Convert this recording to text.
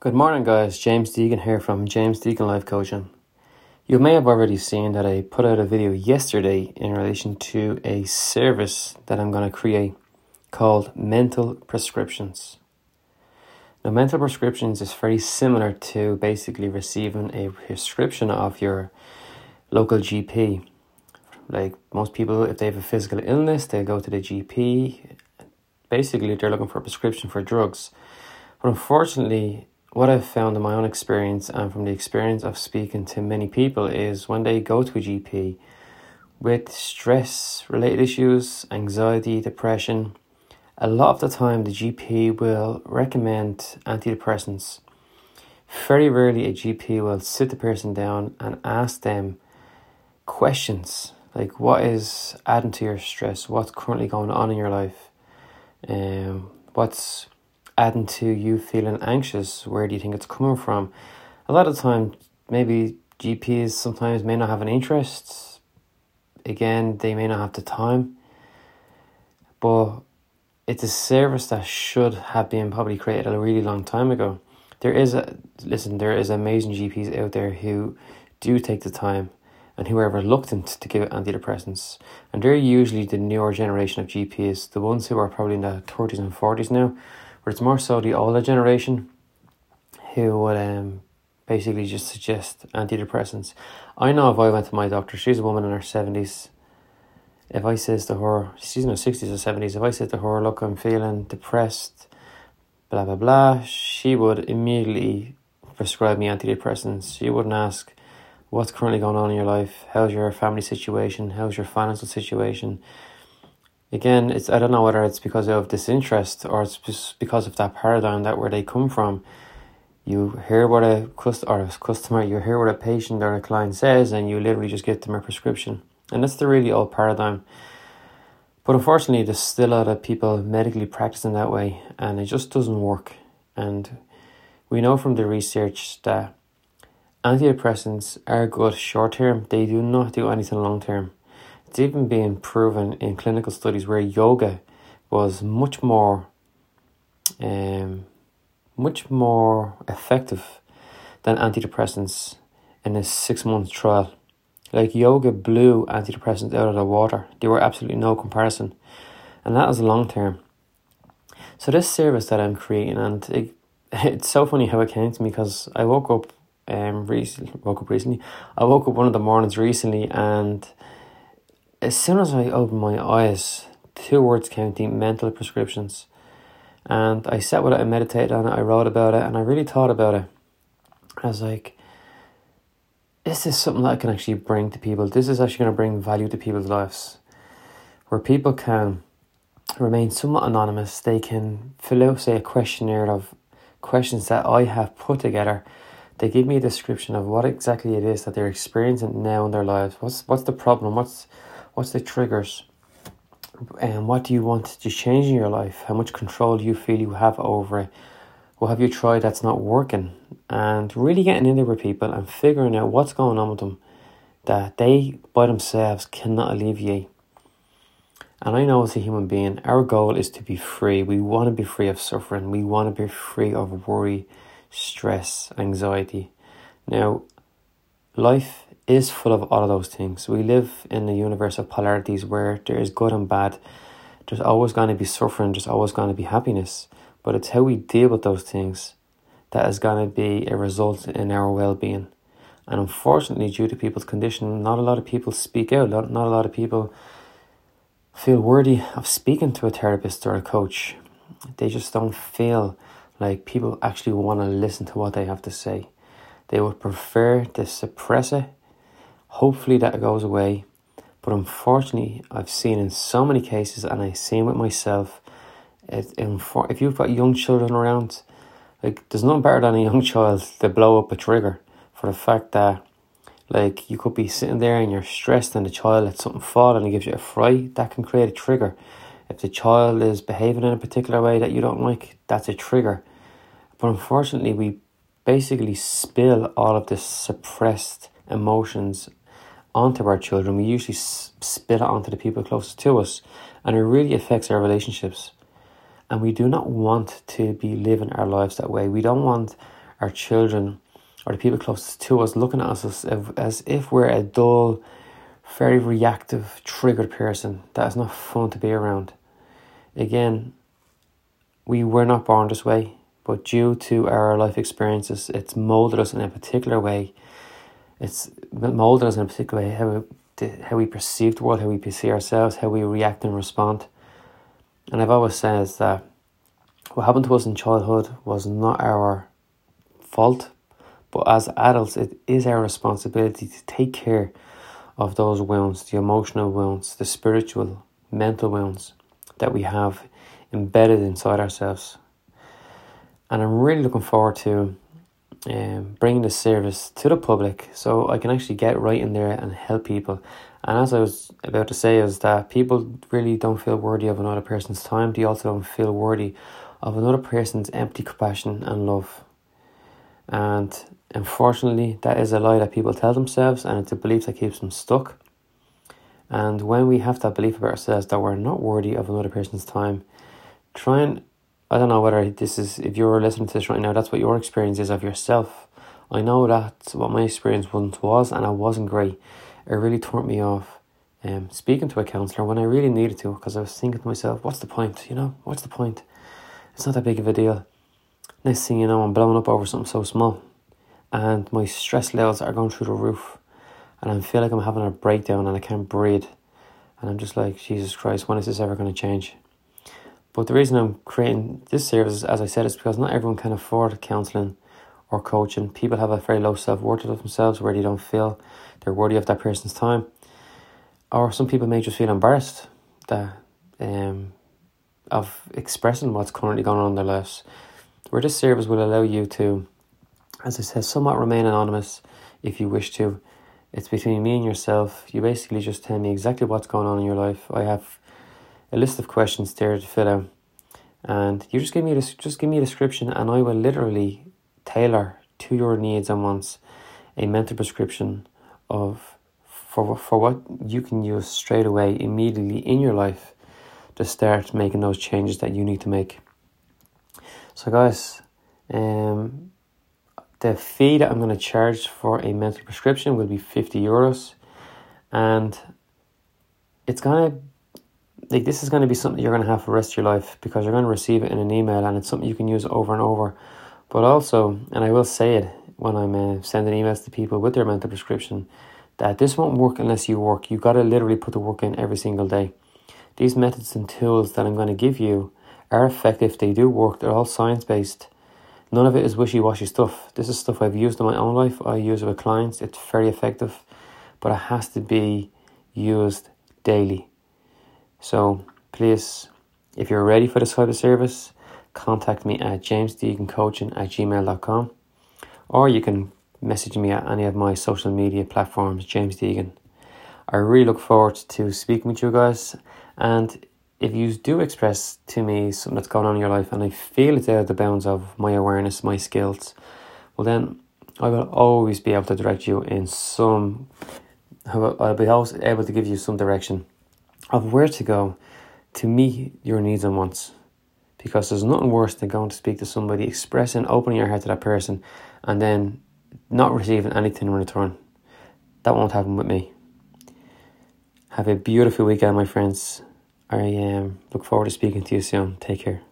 Good morning, guys. James Deegan here from James Deegan Life Coaching. You may have already seen that I put out a video yesterday in relation to a service that I'm going to create called Mental Prescriptions. Now, mental prescriptions is very similar to basically receiving a prescription of your local GP. Like most people, if they have a physical illness, they go to the GP. Basically, they're looking for a prescription for drugs. But unfortunately, what I've found in my own experience and from the experience of speaking to many people is when they go to a GP with stress related issues, anxiety, depression, a lot of the time the GP will recommend antidepressants. Very rarely a GP will sit the person down and ask them questions like what is adding to your stress, what's currently going on in your life, um, what's adding to you feeling anxious, where do you think it's coming from? A lot of the time, maybe GPs sometimes may not have an interest. Again, they may not have the time. But it's a service that should have been probably created a really long time ago. There is a listen, there is amazing GPs out there who do take the time and who are reluctant to give antidepressants. And they're usually the newer generation of GPs, the ones who are probably in their 30s and 40s now, it's more so the older generation who would um, basically just suggest antidepressants. I know if I went to my doctor, she's a woman in her 70s, if I says to her, she's in her sixties or seventies, if I said to her, look, I'm feeling depressed, blah blah blah, she would immediately prescribe me antidepressants. She wouldn't ask what's currently going on in your life, how's your family situation, how's your financial situation. Again, it's I don't know whether it's because of disinterest or it's just because of that paradigm that where they come from. You hear what a customer a customer, you hear what a patient or a client says, and you literally just give them a prescription. And that's the really old paradigm. But unfortunately, there's still a lot of people medically practicing that way, and it just doesn't work. And we know from the research that antidepressants are good short term, they do not do anything long term. It's even been proven in clinical studies where yoga was much more um, much more effective than antidepressants in a six month trial. Like yoga blew antidepressants out of the water. They were absolutely no comparison. And that was long term. So this service that I'm creating and it, it's so funny how it came to me because I woke up um recently woke up recently. I woke up one of the mornings recently and as soon as I opened my eyes, two words came to me, mental prescriptions. And I sat with it, I meditated on it, I wrote about it, and I really thought about it. I was like, is this is something that I can actually bring to people. This is actually going to bring value to people's lives. Where people can remain somewhat anonymous, they can fill out, say, a questionnaire of questions that I have put together. They give me a description of what exactly it is that they're experiencing now in their lives. What's what's the problem? What's what's the triggers? And what do you want to change in your life? How much control do you feel you have over it? What have you tried that's not working? And really getting in there with people and figuring out what's going on with them that they by themselves cannot alleviate. And I know as a human being, our goal is to be free. We want to be free of suffering. We want to be free of worry, stress, anxiety. Now, life is full of all of those things. We live in a universe of polarities where there is good and bad. There's always going to be suffering, there's always going to be happiness but it's how we deal with those things that is going to be a result in our well being. And unfortunately, due to people's condition, not a lot of people speak out, not, not a lot of people feel worthy of speaking to a therapist or a coach. They just don't feel like people actually want to listen to what they have to say. They would prefer to suppress it. Hopefully, that goes away. But unfortunately, I've seen in so many cases, and I've seen with myself, it, if you've got young children around, like there's nothing better than a young child to blow up a trigger for the fact that like you could be sitting there and you're stressed and the child lets something fall and it gives you a fright, that can create a trigger. If the child is behaving in a particular way that you don't like, that's a trigger. But unfortunately, we basically spill all of the suppressed emotions onto our children. We usually spill it onto the people closest to us, and it really affects our relationships. And we do not want to be living our lives that way. We don't want our children, or the people closest to us looking at us as, as if we're a dull, very reactive, triggered person that is not fun to be around. Again, we were not born this way, but due to our life experiences, it's molded us in a particular way. It's molded us in a particular way how we, how we perceive the world, how we see ourselves, how we react and respond. And I've always said that what happened to us in childhood was not our fault, but as adults, it is our responsibility to take care of those wounds, the emotional wounds, the spiritual, mental wounds that we have embedded inside ourselves. And I'm really looking forward to um, bringing this service to the public so I can actually get right in there and help people. And as I was about to say, is that people really don't feel worthy of another person's time, they also don't feel worthy of another person's empty compassion and love. And unfortunately, that is a lie that people tell themselves, and it's a belief that keeps them stuck. And when we have that belief about ourselves that we're not worthy of another person's time, try and I don't know whether this is if you're listening to this right now, that's what your experience is of yourself. I know that's what my experience once was, and I wasn't great. It really turned me off. Um, speaking to a counselor when I really needed to, because I was thinking to myself, "What's the point? You know, what's the point? It's not that big of a deal." Next thing you know, I'm blowing up over something so small, and my stress levels are going through the roof, and I feel like I'm having a breakdown and I can't breathe, and I'm just like, Jesus Christ, when is this ever going to change? But the reason I'm creating this service, as I said, is because not everyone can afford counselling or coaching. People have a very low self worth of themselves where they don't feel they're worthy of that person's time. Or some people may just feel embarrassed that um, of expressing what's currently going on in their lives. Where this service will allow you to, as I said, somewhat remain anonymous if you wish to. It's between me and yourself. You basically just tell me exactly what's going on in your life. I have a list of questions there to fill out, and you just give me just give me a description, and I will literally tailor to your needs and wants a mental prescription of for for what you can use straight away immediately in your life to start making those changes that you need to make. So, guys, um, the fee that I'm going to charge for a mental prescription will be 50 euros, and it's going to like this is going to be something you're going to have for the rest of your life because you're going to receive it in an email and it's something you can use over and over. But also, and I will say it when I'm uh, sending emails to people with their mental prescription, that this won't work unless you work. You've got to literally put the work in every single day. These methods and tools that I'm going to give you are effective. They do work. They're all science based. None of it is wishy washy stuff. This is stuff I've used in my own life. I use it with clients. It's very effective, but it has to be used daily. So please, if you're ready for this type of service, contact me at jamesdeegancoaching at gmail.com or you can message me at any of my social media platforms, James Deegan. I really look forward to speaking with you guys. And if you do express to me something that's going on in your life and I feel it's out of the bounds of my awareness, my skills, well, then I will always be able to direct you in some, I'll be always able to give you some direction of where to go to meet your needs and wants. Because there's nothing worse than going to speak to somebody, expressing, opening your heart to that person, and then not receiving anything in return. That won't happen with me. Have a beautiful weekend, my friends. I um, look forward to speaking to you soon. Take care.